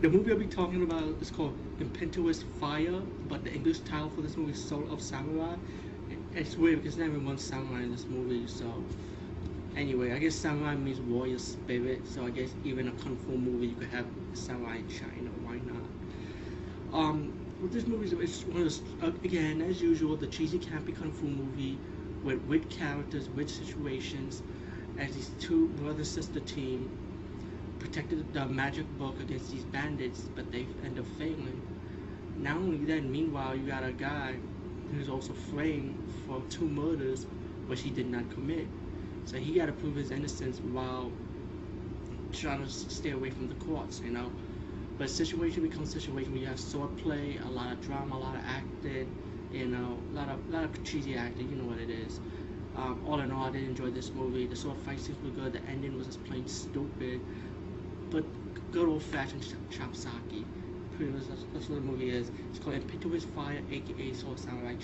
The movie I'll be talking about is called Impetuous Fire, but the English title for this movie is Soul of Samurai. It's weird because there's not even one samurai in this movie, so. Anyway, I guess samurai means warrior spirit, so I guess even a kung fu movie you could have samurai in China, why not? Um, with this movie, is it's one of uh, again, as usual, the cheesy campy kung fu movie with weird characters, weird situations, as these two brother sister team protected the magic book against these bandits, but they end up failing. Not only that, meanwhile, you got a guy who's also framed for two murders, which he did not commit. So he got to prove his innocence while trying to stay away from the courts, you know. But situation becomes situation where you have swordplay, a lot of drama, a lot of acting, you know, a lot of lot of cheesy acting. You know what it is. Um, all in all, I did enjoy this movie. The sword fight scenes were good. The ending was just plain stupid but good old fashioned chop socky. Pretty much that's, that's what the movie is. It's called Impetuous Fire, aka Soul Samurai